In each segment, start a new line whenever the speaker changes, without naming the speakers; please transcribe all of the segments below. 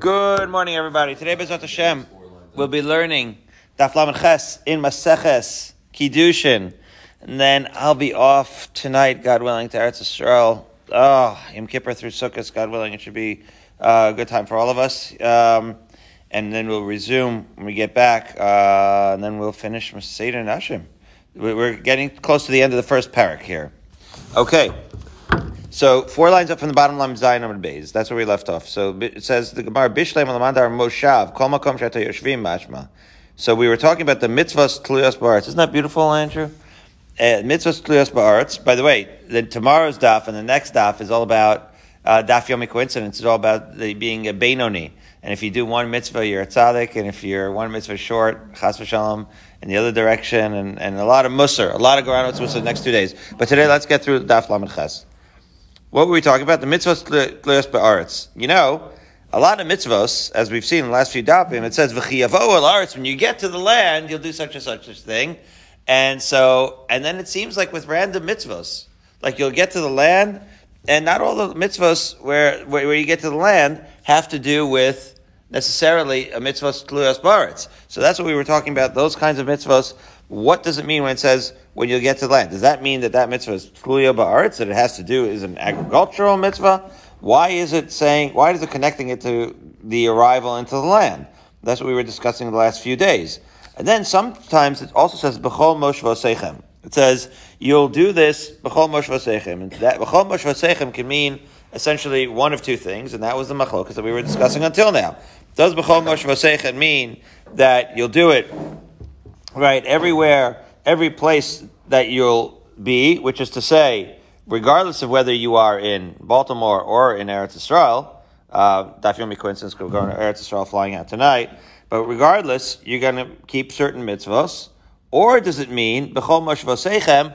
Good morning, everybody. Today, Bezrat Hashem, we'll be learning Daf Lamed Ches in Maseches Kiddushin, and then I'll be off tonight, God willing, to Eretz Yisrael. Oh, Yom Kippur through Sukkot, God willing, it should be uh, a good time for all of us. Um, and then we'll resume when we get back, uh, and then we'll finish Seder Nashim. We're getting close to the end of the first parak here. Okay. So four lines up from the bottom line, Zion Amud Beis. That's where we left off. So it says the Gemara Bishlem Lamandar Moshav Kol Makom Shata Yoshvim Mashma. So we were talking about the mitzvahs tluyas ba'aretz. Isn't that beautiful, Andrew? Uh, mitzvahs tluyas ba'aretz. By the way, then tomorrow's daf and the next daf is all about uh, daf yomi coincidence. It's all about the, being a benoni. And if you do one mitzvah, you're a tzaddik, and if you're one mitzvah short, chas v'shalom, in the other direction, and, and a lot of musr, a lot of Goranot musr the next two days. But today, let's get through daf lamed ches. What were we talking about? The mitzvahs tluyas ba'aretz. You know, a lot of mitzvahs, as we've seen in the last few dapim, it says v'chiyavo. When you get to the land, you'll do such and such a thing. And so, and then it seems like with random mitzvahs, like you'll get to the land, and not all the mitzvahs where, where, where you get to the land have to do with necessarily a mitzvah tluyas baritz. So that's what we were talking about. Those kinds of mitzvahs. What does it mean when it says when you get to the land? Does that mean that that mitzvah is tluya baritz? That it has to do is an agricultural mitzvah? Why is it saying? Why is it connecting it to the arrival into the land? That's what we were discussing the last few days. And then sometimes it also says b'chol moshva sechem. It says you'll do this b'chol moshva sechem. And that b'chol moshva sechem can mean essentially one of two things, and that was the machlokas that we were discussing until now. Does b'chol moshva sechem mean that you'll do it right everywhere, every place that you'll be, which is to say, regardless of whether you are in Baltimore or in Eretz Yisrael, uh, Daf Yomi coincidence, we're going to Eretz Yisrael flying out tonight. But regardless, you're going to keep certain mitzvahs. Or does it mean, B'chol Moshvosechem,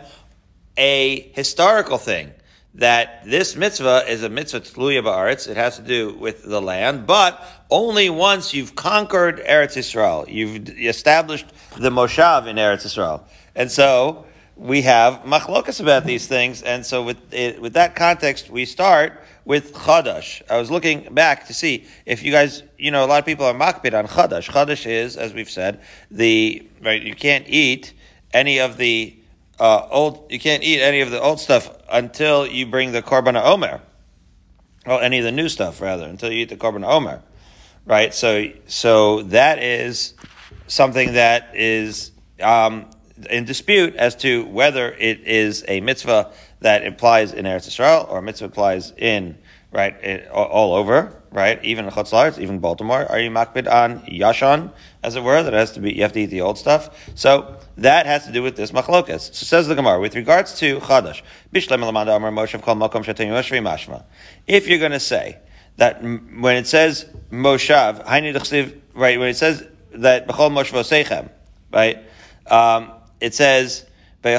a historical thing? That this mitzvah is a mitzvah tluya ba'aretz. It has to do with the land, but only once you've conquered Eretz Yisrael. You've established the Moshav in Eretz Yisrael. And so, we have machlokas about these things, and so with it, with that context, we start with chadash. I was looking back to see if you guys, you know, a lot of people are makbid on chadash. Chadash is, as we've said, the right. You can't eat any of the uh, old. You can't eat any of the old stuff until you bring the korban omer. Well, any of the new stuff rather, until you eat the korban omer, right? So, so that is something that is um, in dispute as to whether it is a mitzvah that implies in Eretz Yisrael or a mitzvah applies in right it, all over right even in Chutz even Baltimore. Are you makbid on yashan as it were that has to be you have to eat the old stuff? So that has to do with this machlokas. So says the Gemara with regards to chadash. If you're going to say that when it says moshav right when it says that b'chol moshvosechem right. Um, it says, Oh,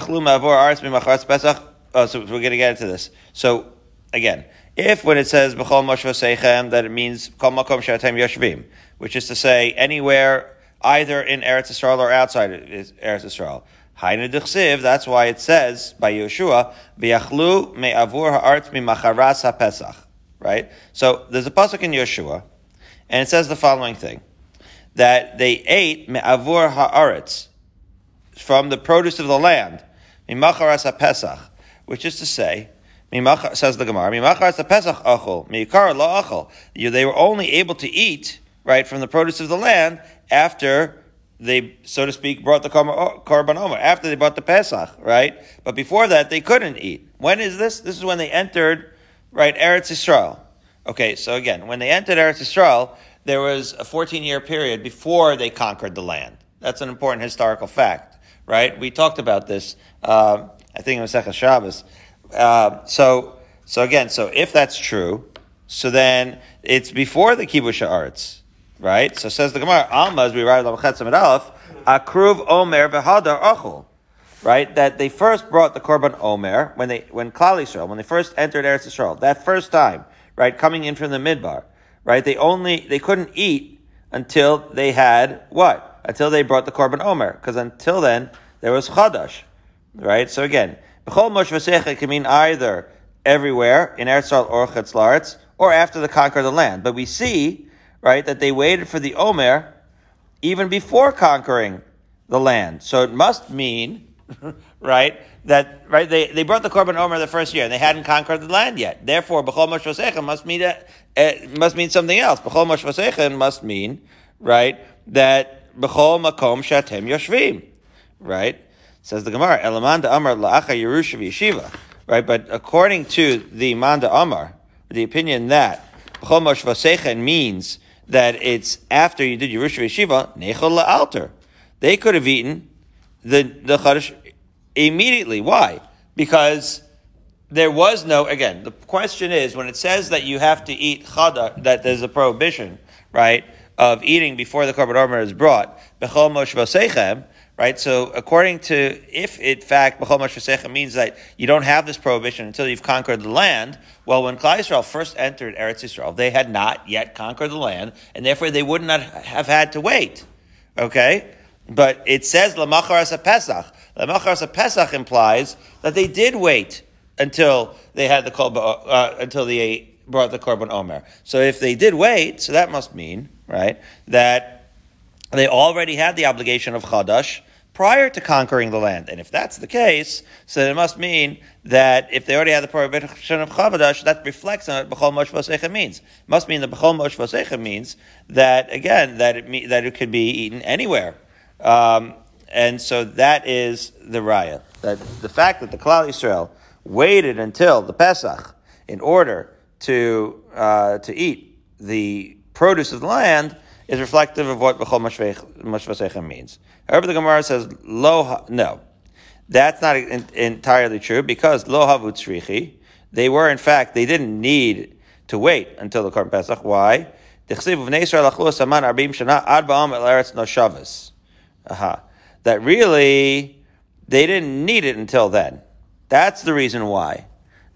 so we're going to get into this. So, again, if when it says B'chol Moshe Seichem, that it means Kol Makom Shatem Yoshvim, which is to say anywhere, either in Eretz Yisrael or outside Eretz Dechsiv, that's why it says by Yeshua, V'yachlu me'avur ha'art mi'macharas ha'pesach. Right? So, there's a pasuk in Yeshua, and it says the following thing. That they ate me'avur ha'aretz, from the produce of the land, mimacharas pesach, which is to say, says the Gemara. They were only able to eat right from the produce of the land after they, so to speak, brought the korban omer after they brought the pesach, right? But before that, they couldn't eat. When is this? This is when they entered right Eretz Yisrael. Okay, so again, when they entered Eretz Yisrael, there was a 14 year period before they conquered the land. That's an important historical fact right? We talked about this. Uh, I think it was Sechas Shabbos. Uh, so, so again, so if that's true, so then it's before the kibush arts, right? So says the Gemara, Alma, as we write Lamachet Aleph, Akruv Omer v'Hadar Achul, right? That they first brought the korban Omer when they when Klal Yisrael when they first entered Eretz Yisrael that first time, right, coming in from the Midbar, right? They only they couldn't eat until they had what? until they brought the korban omer, because until then there was chadash, right? So again, b'chol mosh can mean either everywhere in Eretz or Chetz or after the conquer of the land. But we see, right, that they waited for the Omer even before conquering the land. So it must mean, right, that right they, they brought the korban omer the first year and they hadn't conquered the land yet. Therefore, b'chol mosh must mean that it must mean something else. B'chol mosh must mean right that b'chol makom shatem yoshvim, right? Says the Gemara, Elamanda Amar la'acha Yerusha yeshiva, right? But according to the Manda Amar, the opinion that b'chol mosh means that it's after you did Yerusha yeshiva, nechol la'alter. They could have eaten the the chadash immediately. Why? Because there was no, again, the question is when it says that you have to eat chada, that there's a prohibition, right, of eating before the korban omer is brought, bechol mosh right? So according to, if in fact bechol mosh means that you don't have this prohibition until you've conquered the land, well, when Klal Yisrael first entered Eretz Yisrael, they had not yet conquered the land, and therefore they would not have had to wait. Okay? But it says Lamachar as a Pesach. Lamachar as a Pesach implies that they did wait until they had the kolba, uh, until they brought the korban omer. So if they did wait, so that must mean right that they already had the obligation of chadash prior to conquering the land. And if that's the case, so it must mean that if they already had the prohibition of chadash, that reflects on what b'chol mosh means. It must mean that b'chol mosh means that again that it that it could be eaten anywhere. Um, and so that is the raya. That the fact that the Klal Yisrael waited until the Pesach in order to uh, to eat the produce of the land is reflective of what B'chol Mashvasechem means. However, the Gemara says, lo, no. That's not in, entirely true because lo havutzrichi, they were in fact, they didn't need to wait until the Korban Pesach. Why? Aha. That really, they didn't need it until then. That's the reason why.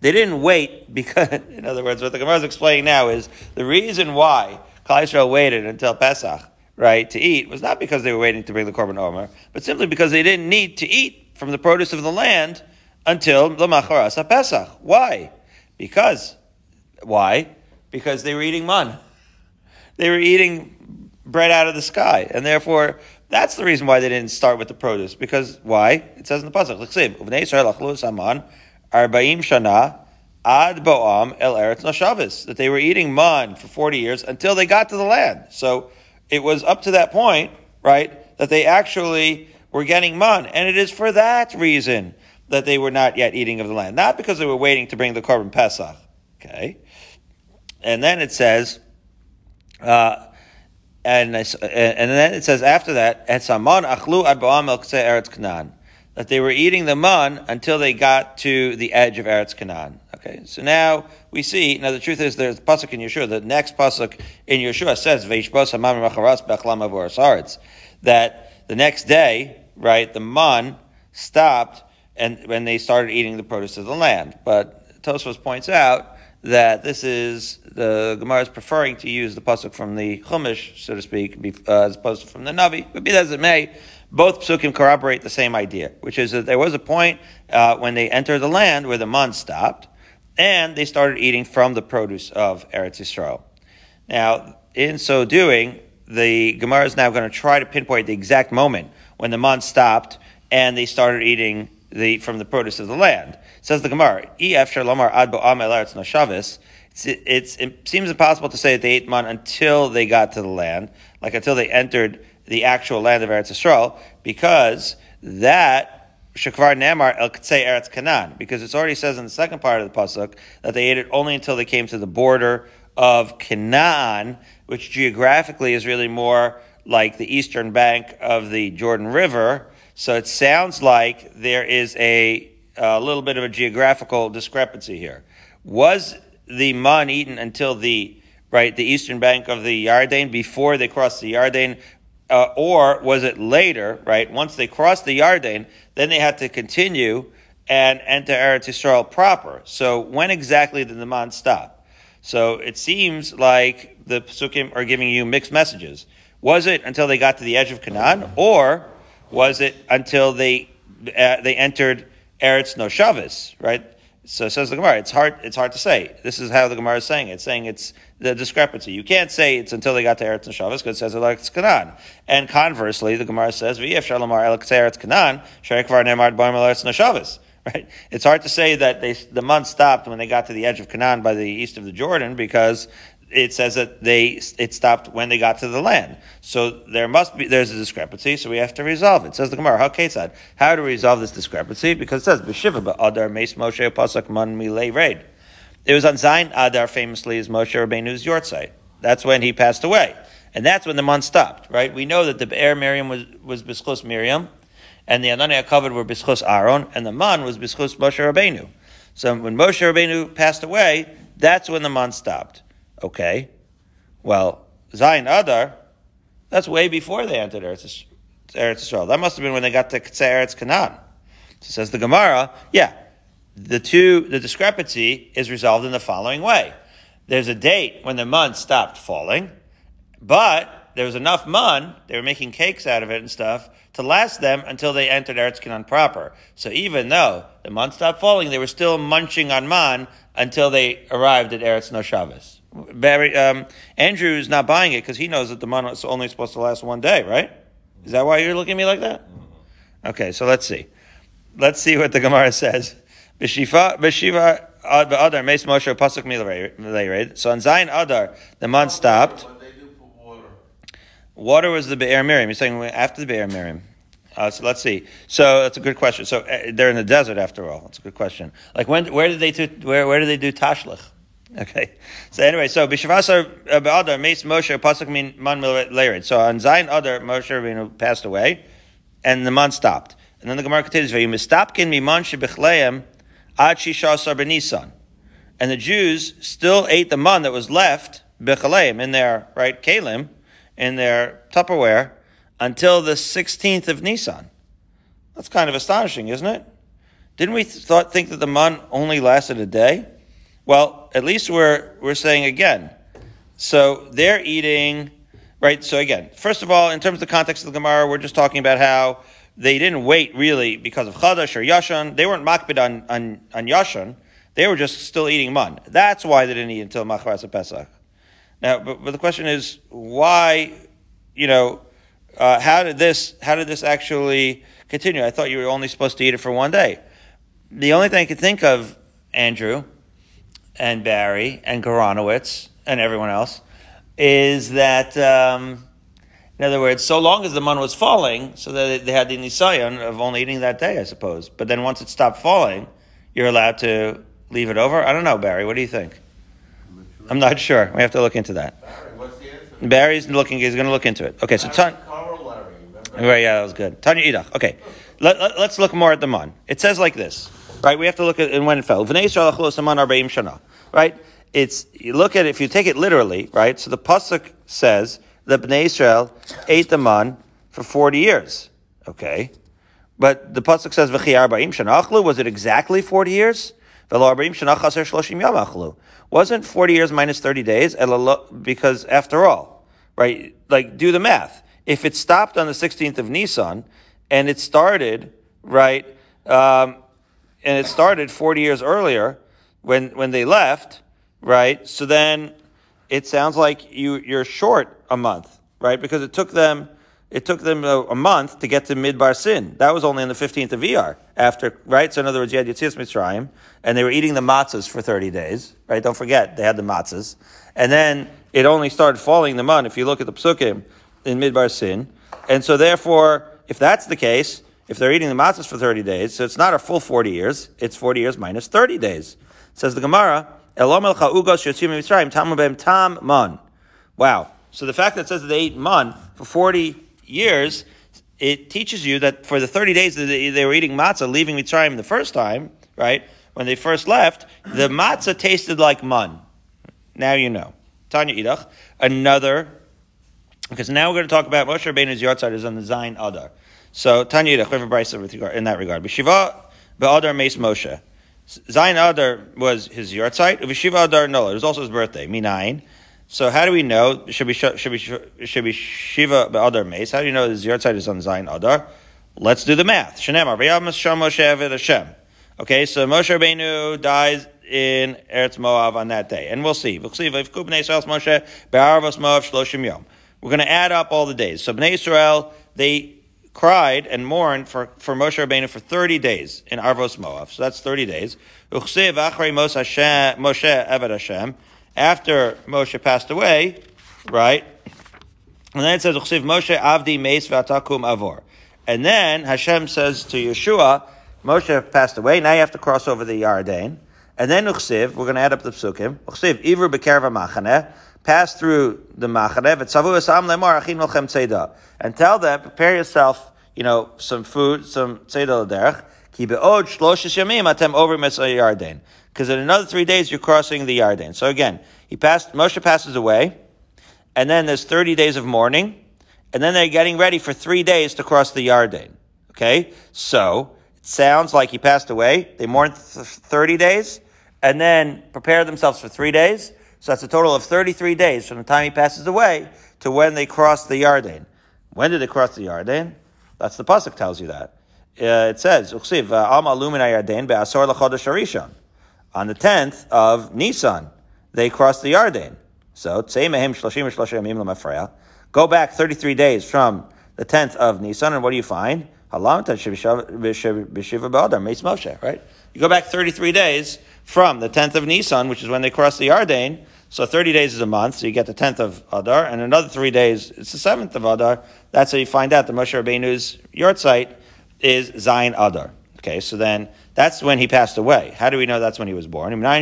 They didn't wait because, in other words, what the Gemara is explaining now is the reason why Klal waited until Pesach, right, to eat was not because they were waiting to bring the Korban Omer, but simply because they didn't need to eat from the produce of the land until the Macharas Pesach. Why? Because, why? Because they were eating man. They were eating bread out of the sky, and therefore that's the reason why they didn't start with the produce. Because why? It says in the pasuk, arba'im shana ad bo'am el eretz nashavis that they were eating man for forty years until they got to the land. So it was up to that point, right, that they actually were getting man, and it is for that reason that they were not yet eating of the land, not because they were waiting to bring the korban pesach. Okay, and then it says. Uh, and and then it says after that, etzaman achlu ad el eretz Canaan, that they were eating the man until they got to the edge of Eretz Canaan. Okay, so now we see. Now the truth is, there's a pasuk in Yeshua. The next pasuk in Yeshua says veishbos hamam macharas bechlam that the next day, right, the man stopped and when they started eating the produce of the land. But Tosfos points out that this is the Gemara is preferring to use the pasuk from the Chumash, so to speak, uh, as opposed to from the Navi. But be that as it may, both psukim corroborate the same idea, which is that there was a point uh, when they entered the land where the man stopped, and they started eating from the produce of Eretz Yisrael. Now, in so doing, the Gemara is now going to try to pinpoint the exact moment when the man stopped and they started eating the from the produce of the land. Says the Gemara, "Ef shalomar ad bo'am el eretz nashavis." It's, it seems impossible to say that they ate man until they got to the land, like until they entered the actual land of Eretz Yisrael, because that shekvar nemar el ktsei Eretz Canaan, because it already says in the second part of the pasuk that they ate it only until they came to the border of Canaan, which geographically is really more like the eastern bank of the Jordan River. So it sounds like there is a, a little bit of a geographical discrepancy here. Was the man eaten until the right the eastern bank of the Yarden before they crossed the Yarden, uh, or was it later? Right, once they crossed the Yarden, then they had to continue and enter Eretz Yisrael proper. So when exactly did the man stop? So it seems like the Psukim are giving you mixed messages. Was it until they got to the edge of Canaan, or was it until they uh, they entered Eretz Noshavis, right? So says the Gemara. It's hard. It's hard to say. This is how the Gemara is saying it. It's saying it's the discrepancy. You can't say it's until they got to Eretz Neshavas because it says Eretz Canaan. And conversely, the Gemara says, "V'yef shalamar Eretz Canaan sherekvar nemar b'am Eretz Neshavas." Right? It's hard to say that they, the month stopped when they got to the edge of Canaan by the east of the Jordan because it says that they it stopped when they got to the land. So there must be there's a discrepancy. So we have to resolve it. Says the Gemara. How Ketzad? How to resolve this discrepancy? Because it says b'shiva ba'adar meis Moshe man milei raid. It was on Zain Adar famously is Moshe Rabbeinu's yahrzeit. That's when he passed away. And that's when the month stopped, right? We know that the Be'er Miriam was, was Bischus Miriam, and the Ananei Hakavod were Bischus Aaron, and the Man was Bischus Moshe Rabbeinu. So when Moshe Rabbeinu passed away, that's when the month stopped. Okay. Well, Zain Adar, that's way before they entered Eretz Yisrael. That must have been when they got to Eretz Canaan. So says the Gemara, yeah, the two, the discrepancy is resolved in the following way. There's a date when the mun stopped falling, but there was enough mun, they were making cakes out of it and stuff, to last them until they entered Eretz Canaan proper. So even though the mun stopped falling, they were still munching on man until they arrived at Eretz Noshavis. Barry, um, Andrew's not buying it because he knows that the man is only supposed to last one day, right? Is that why you're looking at me like that? Okay, so let's see. Let's see what the Gemara says. B'shiva, b'shiva, Adar, Meis Moshe, Pasuk Milayred. So on Zayin Adar, the month stopped. Water? water was the Be'er Miriam. You're saying after the Be'er Miriam. Uh, so let's see. So that's a good question. So uh, they're in the desert after all. That's a good question. Like when, where did they do, where, where did they do tashlich? Okay. So anyway, so b'shavasar uh, be'adar meis Moshe pasuk min man milayred. So on Zayin Adar, Moshe Rabbeinu passed away, and the month stopped. And then the Gemara continues, "V'yu mistapkin miman shebechleim Ad Benisan. And the Jews still ate the mun that was left, Bechaleim, in their, right, Kalim, in their Tupperware, until the 16th of Nisan. That's kind of astonishing, isn't it? Didn't we thought, think that the mun only lasted a day? Well, at least we're, we're saying again. So they're eating, right? So again, first of all, in terms of the context of the Gemara, we're just talking about how they didn't wait really because of Chadash or Yashan. They weren't makbid on, on, on Yashan. They were just still eating man. That's why they didn't eat until Macharas Pesach. Now, but, but, the question is, why, you know, uh, how did this, how did this actually continue? I thought you were only supposed to eat it for one day. The only thing I could think of, Andrew, and Barry, and Goranowitz, and everyone else, is that, um, in other words, so long as the mun was falling, so that they had the nisayon of only eating that day, I suppose. But then once it stopped falling, you're allowed to leave it over. I don't know, Barry. What do you think? I'm not sure. We have to look into that.
Barry, what's the answer?
Barry's looking. He's going to look into it. Okay, so Tan. Right, yeah, that was good. Tanya Idach. Okay, let, us let, look more at the man. It says like this, right? We have to look at when it fell. Right? It's you look at it if you take it literally, right? So the pasuk says the Bnei Israel ate the man for 40 years. Okay. But the Pasuk says, V'chi arba'im shanachlu. Was it exactly 40 years? Wasn't 40 years minus 30 days? Because after all, right, like do the math. If it stopped on the 16th of Nisan and it started, right, um, and it started 40 years earlier when, when they left, right, so then it sounds like you, you're short a month, right? Because it took them, it took them a, a month to get to Midbar Sin. That was only on the 15th of Iyar after, right? So in other words, you had Yitzias Mitzrayim, and they were eating the matzahs for 30 days, right? Don't forget, they had the matzahs. And then it only started falling the month, if you look at the psukim in Midbar Sin. And so therefore, if that's the case, if they're eating the matzahs for 30 days, so it's not a full 40 years, it's 40 years minus 30 days. Says the Gemara, Wow. So the fact that it says that they ate man for 40 years, it teaches you that for the 30 days that they, were eating matzah, leaving Mitzrayim the first time, right, when they first left, the matzah tasted like man. Now you know. Tanya Idach, another, because now we're going to talk about Moshe Rabbeinu's yahrzeit is on the Zayin Adar. So Tanya Idach, we have a in that regard. B'shiva be'adar meis Moshe. Zayin Adar was his yahrzeit. Uveshiva Adar no, it was also his birthday. Minayin. So how do we know? Should be should be should be Shiva Adar Mace? How do you know his yahrzeit is on Zayin Adar? Let's do the math. Hashem. Okay, so Moshe Rabbeinu dies in Eretz Moav on that day. And we'll see. We'll see. We're going to add up all the days. So Bnei Israel, they cried and mourned for, for Moshe Rabbeinu for 30 days in Arvos Moav. So that's 30 days. Moshe After Moshe passed away, right? And then it says, Moshe Avdi Meis V'atakum Avor. And then Hashem says to Yeshua, Moshe passed away. Now you have to cross over the Yarden. And then Uchsiv, we're going to add up the psukim. Uchsiv, Ivru Bekerva Machaneh, pass through the Tzeda. And tell them, prepare yourself, you know, some food, some Tzeda Yarden. Because in another three days, you're crossing the Yarden. So again, he passed, Moshe passes away, and then there's 30 days of mourning, and then they're getting ready for three days to cross the Yarden. Okay? So, it sounds like he passed away. They mourned 30 days, and then prepare themselves for three days. So that's a total of 33 days from the time he passes away to when they cross the Yarden. When did they cross the Yarden? That's the pasuk tells you that. Uh, it says, "Uksiv Harishon." On the tenth of Nisan, they crossed the Yarden. So. Go back 33 days from the 10th of Nisan, and what do you find? Right? You go back 33 days from the 10th of Nisan, which is when they cross the Yarden. So 30 days is a month, so you get the 10th of Adar, and another three days, it's the 7th of Adar. That's how you find out the Moshe Rabbeinu's yahrzeit is Zayin Adar. Okay, so then that's when he passed away. How do we know that's when he was born? How do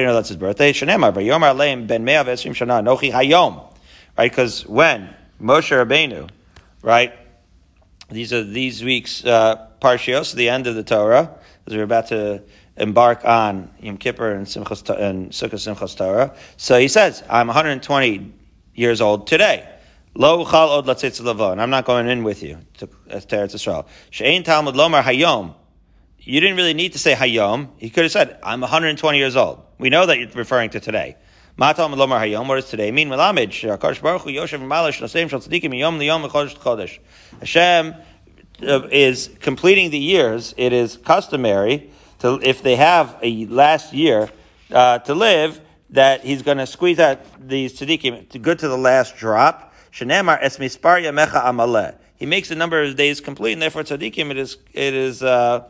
you know that's his birthday? Right, because when Moshe Rabbeinu, right, these are these week's uh, parshios, the end of the Torah, as we're about to embark on Yom Kippur and, Simchas, and Sukkot Simchas Torah. So he says, I'm 120 years old today. Lo chal od latzitz and I'm not going in with you to, uh, to Eretz Yisrael. She'ein Talmud lomar hayom. You didn't really need to say hayom. He could have said, I'm 120 years old. We know that you're referring to today. Ma lomar hayom. What does today mean? Melamed. Shakadosh Baruch Hu Yoshev Malish Naseim Shal Tzadikim Yom Liyom Chodesh Chodesh. Hashem is completing the years. It is customary to, if they have a last year uh, to live, that he's going to squeeze out these tzaddikim to good to the last drop es mispar yamecha. He makes the number of days complete, and therefore tzaddikim it is it is uh,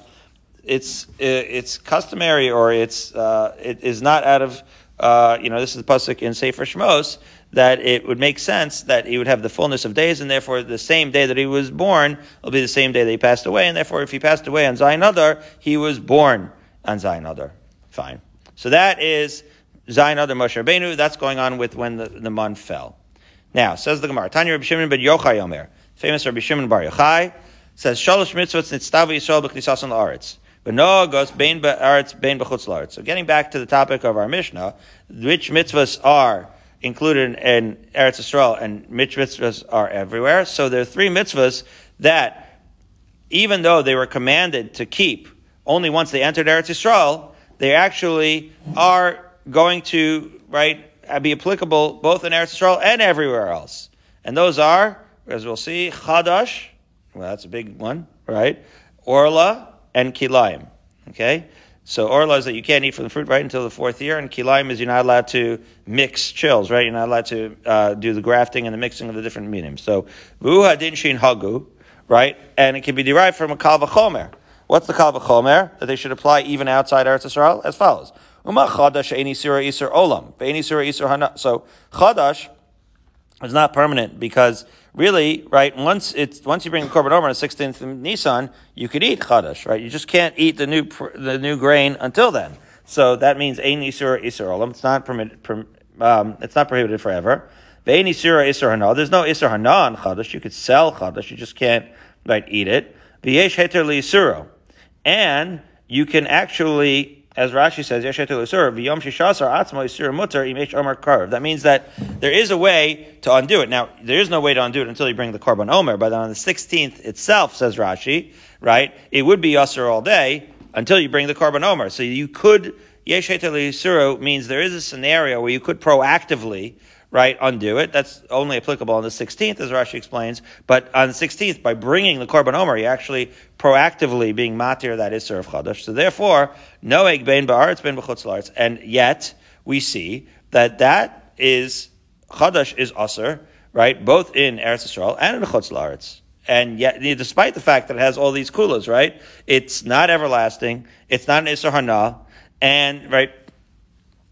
it's it's customary or it's uh, it is not out of uh, you know this is the pasuk in Sefer Shmos that it would make sense that he would have the fullness of days, and therefore the same day that he was born will be the same day that he passed away, and therefore if he passed away on Zayin Adar, he was born on Zayin Adar. Fine. So that is Zayin Adar Moshe Rabbeinu. That's going on with when the, the month fell. Now, says the Gemara, Tanya Rabbi Shimon ben Yochai Omer, famous Rabbi Shimon bar Yochai, says, Shalosh mitzvot nitztav Yisrael b'chnisason la'aretz. But goes bein ba'aretz, bein b'chutz la'aretz. So getting back to the topic of our Mishnah, which mitzvahs are included in Eretz Yisrael and mitzvahs are everywhere. So there are three mitzvahs that, even though they were commanded to keep only once they entered Eretz Yisrael, they actually are going to, right, be applicable both in Eretz Yisrael and everywhere else. And those are, as we'll see, Chadash, well, that's a big one, right? Orla and Kilaim. Okay? So Orla is that you can't eat from the fruit right until the fourth year, and Kilaim is you're not allowed to mix chills, right? You're not allowed to uh, do the grafting and the mixing of the different mediums. So Vuha Din Shin Hagu, right? And it can be derived from a Kalva Chomer. What's the Kalva Chomer that they should apply even outside Eretz Yisrael? As follows. Uma chadash eini sira isur olam. Ve'eni sira isur hana. So chadash is not permanent because really, right, once it's, once you bring the korban over on the 16th of Nisan, you could eat chadash, right? You just can't eat the new, the new grain until then. So that means ein isur isur olam. It's not permitted, per, um, it's not prohibited forever. Ve'eni isura isur hana. There's no isur hana on chadash. You could sell chadash. You just can't, right, eat it. V'yesh heter li isuro, And you can actually as Rashi says. That means that there is a way to undo it. Now, there is no way to undo it until you bring the korban omer, but on the 16th itself, says Rashi, right, it would be yasser all day until you bring the korban omer. So you could Yesh Heter means there is a scenario where you could proactively right, undo it. That's only applicable on the 16th, as Rashi explains. But on the 16th, by bringing the Korban Omer, you're actually proactively being matir that Isser of Chadash. So therefore, no egg bein ba'aretz bein b'chutz And yet, we see that that is, Chadash is Asr, right, both in Eretz Yisrael and in Chutz La'aretz. And yet, despite the fact that it has all these kulas, right, it's not everlasting, it's not an Isser Hana, and, right,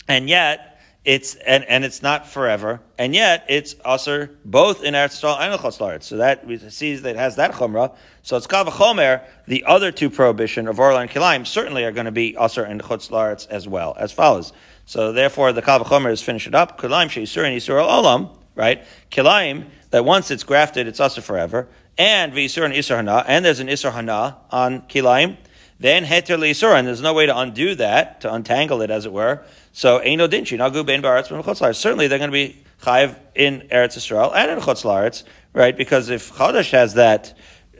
and yet, it's and, and it's not forever, and yet it's usher both in Eretz Yisrael and Chutz So that we see that it has that chumrah. So it's kav chomer. The other two prohibition of Orla and Kilaim certainly are going to be usher in Chutz as well as follows. So therefore, the kav chomer is finish it up. Kilaim sheisur and isur olam. Right, Kilaim that once it's grafted, it's usher forever, and v'isur and isur hana, and there's an isur hana on Kilaim. Then heter leisur, and there's no way to undo that, to untangle it, as it were. So Eino Dinchi, Nagu Ben Baratz Chutz Certainly they're going to be Chayiv in Eretz Yisrael and in Chutz right? Because if Chodesh has that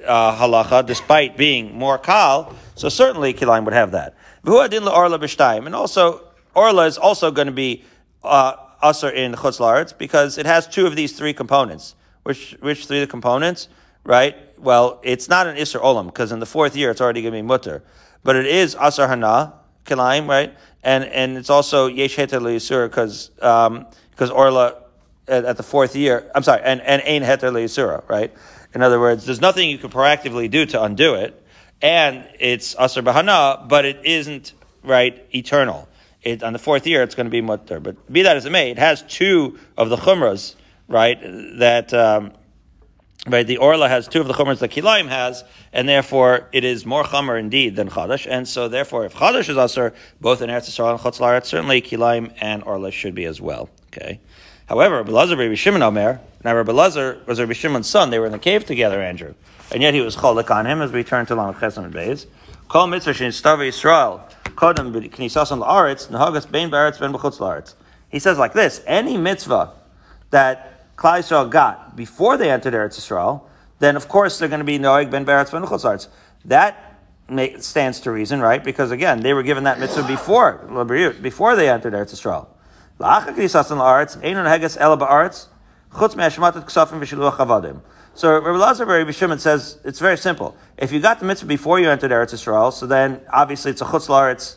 uh, halacha, despite being more kal, so certainly Kilayim would have that. And also, Orla is also going to be uh, Usr in Chutz because it has two of these three components. Which, which three components? Right? Well, it's not an Isser Olam, because in the fourth year it's already going to be Mutter. But it is Asar Hana, Kilayim, right? And and it's also yesh heter leisura because because um, orla at, at, the fourth year. I'm sorry, and and ein heter leisura, right? In other words, there's nothing you can proactively do to undo it, and it's aser bahana, but it isn't right eternal. It, on the fourth year, it's going to be mutter. But be that as it may, it has two of the chumras, right? That um, Right, the orla has two of the chumras that kilaim has, and therefore it is more chumr indeed than chadash. And so, therefore, if chadash is aser, both in Eretz Yisrael and Chutz certainly kilaim and orla should be as well. Okay. However, Rabbi Lazar, Rabbi Shimon Omer, now Rabbi Lazar was Rabbi Shimon's son. They were in the cave together, Andrew, and yet he was cholik on him as we turn to Lamed Chesam and Beis. Kol mitzvah shin stavi Yisrael kodem knisas on laaretz nahagas bein baretz ben b'chutz. He says like this: any mitzvah that Klal Yisrael got before they entered Eretz Yisrael, then of course they're going to be Noeg ben Beretz ben Chutzarts. That stands to reason, right? Because again, they were given that mitzvah before before they entered Eretz Yisrael. So Rabbi Lazar Rabbi Shimon says it's very simple. If you got the mitzvah before you entered Eretz Yisrael, so then obviously it's a chutz laaretz,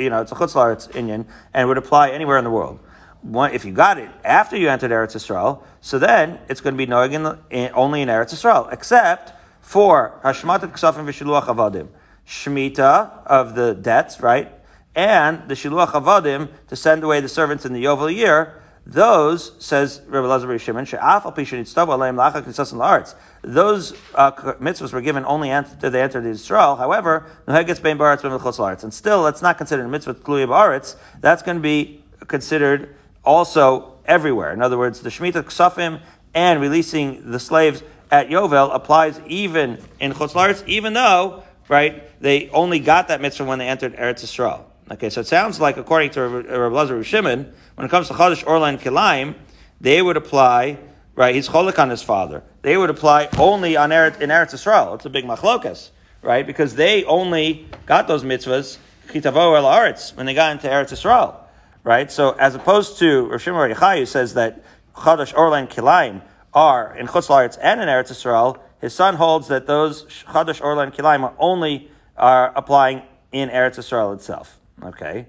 you know, it's a chutz laaretz inyan, and would apply anywhere in the world if you got it after you entered Eretz Yisrael, so then it's going to be knowing in in, only in Eretz Yisrael, except for Hashmatat Ksafim v'Shiluach Avadim, Shemitah of the debts, right, and the Shiluach Avadim to send away the servants in the Yovel year. Those, says Rabbi Lazar Shimon, those uh, mitzvahs were given only after they entered the Israel. However, and still, that's not considered a mitzvah Tluya That's going to be considered also everywhere. In other words, the Shemitah Ksafim and releasing the slaves at Yovel applies even in Chutz even though, right, they only got that mitzvah when they entered Eretz Yisrael. Okay, so it sounds like, according to Rabbi Lazar Shimon, when it comes to Chodesh Orla and Kilaim, they would apply, right, he's cholik on his father. They would apply only on Eretz, in Eretz Yisrael. It's a big machlokas, right, because they only got those mitzvahs, chitavo el Aretz, when they got into Eretz Yisrael right? So as opposed to Rav Shimon says that Chadash Orlan Kilaim are in Chutz La'aretz and in Eretz Yisrael, his son holds that those Chadash Orlan Kilaim are only are applying in Eretz Yisrael itself. Okay,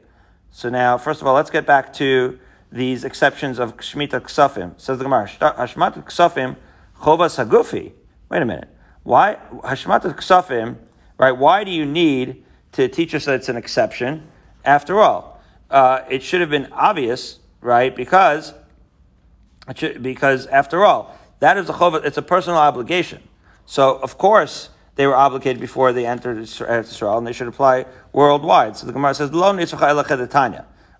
so now first of all, let's get back to these exceptions of Shemitah Ksafim. Says the Gemara, Hashmat Ksafim Chovas Hagufi. Wait a minute. Why Hashmat Ksafim? Right? Why do you need to teach us that it's an exception? After all, uh, it should have been obvious, right? Because should, because after all, that is a chova, it's a personal obligation. So of course they were obligated before they entered Israel, and they should apply worldwide. So the Gemara says, "Lo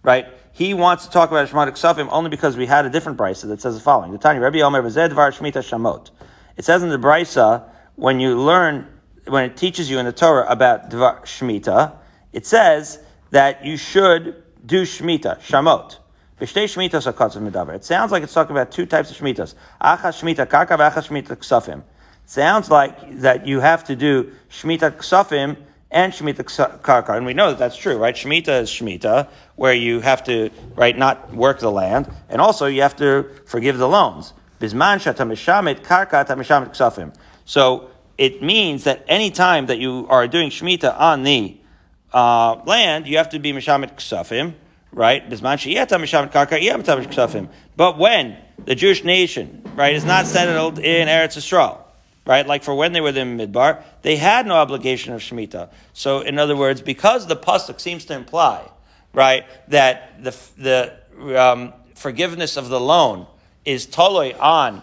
right? He wants to talk about Shematik Safim only because we had a different brisa that says the following: The Tanya Rabbi Omer Var Shmita Shamot. It says in the brisa when you learn when it teaches you in the Torah about Dvar Shmita, it says that you should do Shemitah, Shamot. B'shtei Shmitas HaKatzav Medaber. It sounds like it's talking about two types of Shmitas. Achas Shmita Karka v'achas Shmita Ksafim. Sounds like that you have to do Shmita Ksafim and Shemitah Karka. And we know that that's true, right? Shemitah is Shemitah, where you have to, right, not work the land, and also you have to forgive the loans. Bisman Shatamishamit Karka Tamishamit Ksafim. So it means that any time that you are doing Shemitah on the uh, land, you have to be Mishamit Ksafim, right? But when the Jewish nation, right, is not settled in Eretz Yisrael, right, like for when they were in Midbar, they had no obligation of Shemitah. So, in other words, because the pasuk seems to imply, right, that the the um, forgiveness of the loan is totally on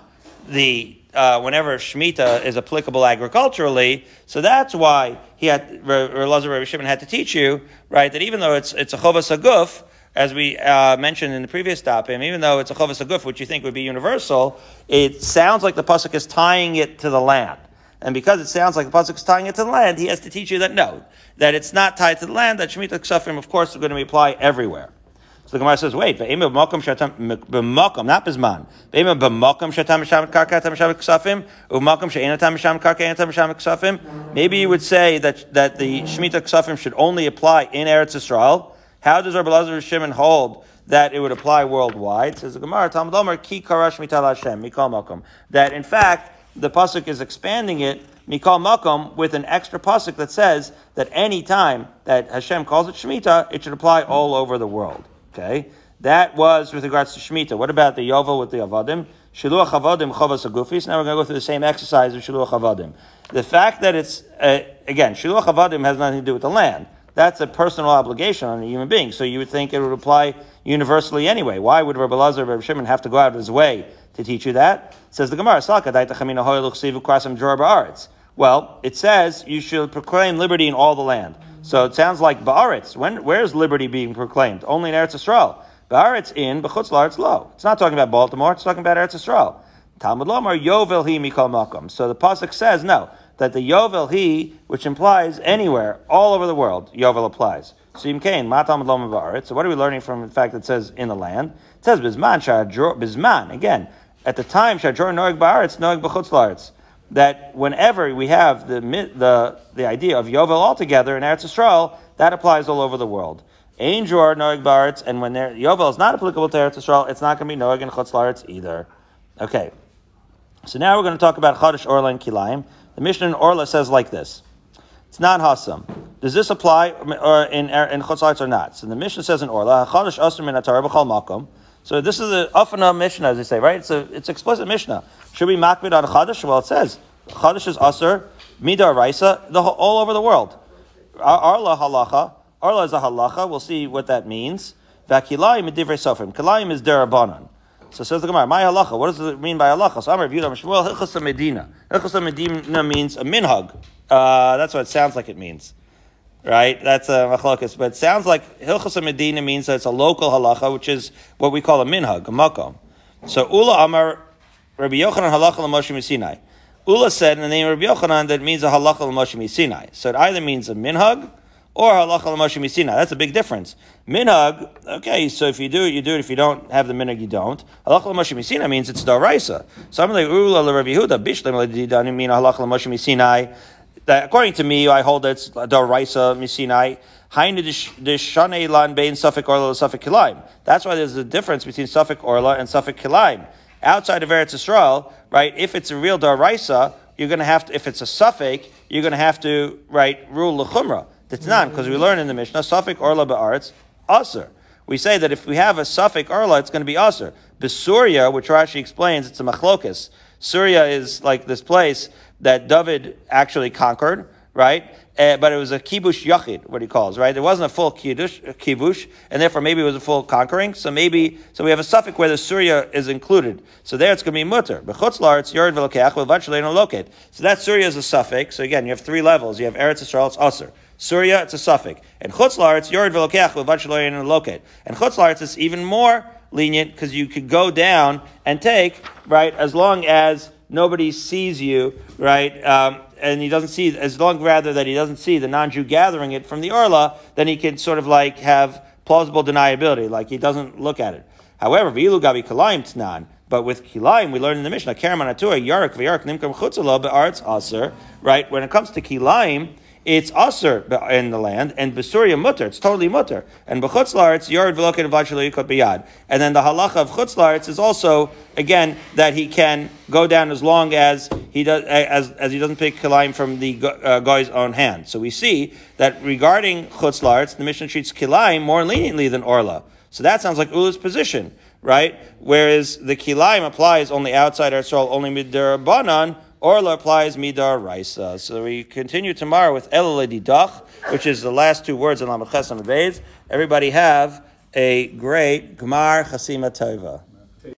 the uh, whenever Shemitah is applicable agriculturally. So that's why he had, Elazar Rabbi Shimon had to teach you, right, that even though it's, it's a chovas aguf, as we uh, mentioned in the previous dapim, even though it's a chovas aguf, which you think would be universal, it sounds like the pasuk is tying it to the land. And because it sounds like the pasuk is tying it to the land, he has to teach you that no, that it's not tied to the land. That shemitah ksafim, of course, is going to be applied everywhere. So the Gemara says, wait, b'makom not. Ve'ema b'makom karka karka. Maybe you would say that, that the Shemitah ksafim should only apply in Eretz Yisrael. How does Rabbi Lazar Shimon hold that it would apply worldwide? Says the Gemara, Talmud. That in fact, the pasuk is expanding it mikal makom with an extra pasuk that says that any time that Hashem calls it Shemitah, it should apply all over the world. Okay, that was with regards to Shemitah. What about the Yovel with the Avadim? Shiluach Avadim Chavas Agufis. Now we're going to go through the same exercise of Shiluach Avadim. The fact that it's, uh, again, Shiluach Avadim has nothing to do with the land. That's a personal obligation on a human being. So you would think it would apply universally anyway. Why would Rabbi Lazar Rabbi Shimon have to go out of his way to teach you that? Says the Gemara. Well, it says you should proclaim liberty in all the land. So it sounds like Ba'aretz. When, where's liberty being proclaimed? Only in Eretz Yisrael. Ba'aretz in, B'chutz La'aretz low. It's not talking about Baltimore, it's talking about Eretz Yisrael. Talmud Lomar, Yovel hi mikol makom. So the Pasuk says, no, that the Yovel hi, which implies anywhere, all over the world, Yovel applies. So Yim Kain, Ma Talmud Lomar Ba'aretz. So what are we learning from the fact that it says in the land? It says Bizman, Bizman, again, at the time, Shadjor Noeg Ba'aretz, Noeg B'chutz La'aretz that whenever we have the, the, the idea of Yovel altogether in Eretz Yisrael, that applies all over the world. Ein Jor Noeg Baretz, and when Yovel is not applicable to Eretz Yisrael, it's not going to be Noeg and Chutz Laretz either. Okay. So now we're going to talk about Chodesh Orla and Kilayim. The Mishnah in Orla says like this. It's not Hassam. Does this apply uh, in, er, in Chutz Laretz or not? So the Mishnah says in Orla, Chodesh Asr Min Atar B'chal Makom. So this is the Afana Mishnah, as they say, right? It's a, it's explicit Mishnah. Should we makbid on Chadash? Well, it says Chadash is Asr, Midar Raisa, all over the world. Arla halacha, Arla is a halacha. We'll see what that means. Vakilayim divrei sofrim. Kilayim is derabanan. So says the Gemara, my halacha. What does it mean by halacha? So I'm reviewed on Shmuel Hilchas Medina. Hilchas Medina means a minhag. Uh, that's what it sounds like it means right? That's uh, a machlokas. But it sounds like Hilchas Medina means that it's a local halacha, which is what we call a minhag, a makom. So Ula Amar Rabbi Yochanan halacha l'Moshe Sinai. Ula said in the name of Rabbi Yochanan that it means a halacha l'Moshe Sinai. So it either means a minhag or halacha l'Moshe Sinai. That's a big difference. Minhag, okay, so if you do it, you do it. If you don't have the minhag, you don't. Halacha l'Moshe Sinai means it's daraisa. So I'm like Ula l'Rabbi Yehuda bishlam l'Didani mean halacha l'Moshe Sinai that according to me, I hold that it's Daraisa Misinai. Hainu lan bein Safek Orla Safek Kilaim. That's why there's a difference between Safek Orla and Safek Kilaim. Outside of Eretz Yisrael, right, if it's a real Daraisa, you're going to have to, if it's a Safek, you're going to have to, right, rule Lechumra. That's not, because we learn in the Mishnah, Safek Orla Ba'aretz, Aser. We say that if we have a Safek Orla, it's going to be Aser. Besuria, which Rashi explains, it's a Machlokas. Syria is like this place that David actually conquered, right? Uh, but it was a kibush yachid, what he calls, right? It wasn't a full kiddush, kibush, and therefore maybe it was a full conquering. So maybe, so we have a suffix where the Surya is included. So there it's going to be mutter. Bechutz it's yard v'lokeach, v'vachalei no loket. So that Surya is a suffix. So again, you have three levels. You have Eretz Yisrael, it's Aser. Surya, it's a suffix. And chutzlar, it's yard v'lokeach, v'vachalei no loket. And chutzlar, it's even more lenient because you could go down and take, right, as long as nobody sees you, right? Um, and he doesn't see, as long rather that he doesn't see the non-Jew gathering it from the Orla, then he can sort of like have plausible deniability, like he doesn't look at it. However, v'ilu gabi kilayim tnan, but with kilayim, we learn in the Mishnah, kerem anatura, yarak v'yarak nimkam chutzala be'aretz aser, right? When it comes to kilayim, it's usr in the land, and besuria mutter, it's totally mutter. And b'chutz it's yard v'lokin v'lachshalo biyad. And then the halacha of chutz is also, again, that he can go down as long as he does, as, as he doesn't pick kilayim from the uh, guy's own hand. So we see that regarding chutz the Mishnah treats kilayim more leniently than orla. So that sounds like Ula's position, right? Whereas the kilayim applies only outside our soul, only midarabanan, Orla applies midar raisa. So we continue tomorrow with El Dach, which is the last two words in Lamed Ches Everybody have a great Gmar Chasima Tova.